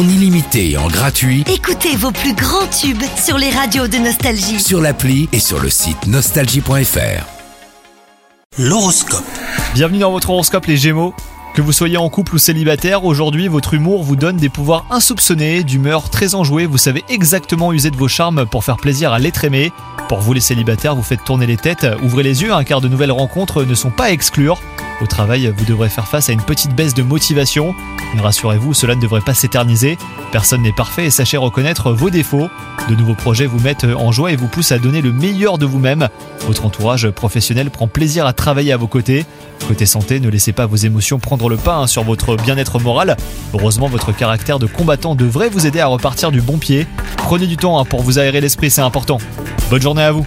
en illimité et en gratuit Écoutez vos plus grands tubes sur les radios de Nostalgie. sur l'appli et sur le site nostalgie.fr. L'horoscope. Bienvenue dans votre horoscope les Gémeaux. Que vous soyez en couple ou célibataire, aujourd'hui votre humour vous donne des pouvoirs insoupçonnés, d'humeur très enjouée, vous savez exactement user de vos charmes pour faire plaisir à l'être aimé. Pour vous les célibataires, vous faites tourner les têtes, ouvrez les yeux hein, car de nouvelles rencontres ne sont pas à exclure. Au travail, vous devrez faire face à une petite baisse de motivation. Mais rassurez-vous, cela ne devrait pas s'éterniser. Personne n'est parfait et sachez reconnaître vos défauts. De nouveaux projets vous mettent en joie et vous poussent à donner le meilleur de vous-même. Votre entourage professionnel prend plaisir à travailler à vos côtés. Côté santé, ne laissez pas vos émotions prendre le pas hein, sur votre bien-être moral. Heureusement, votre caractère de combattant devrait vous aider à repartir du bon pied. Prenez du temps hein, pour vous aérer l'esprit, c'est important. Bonne journée à vous.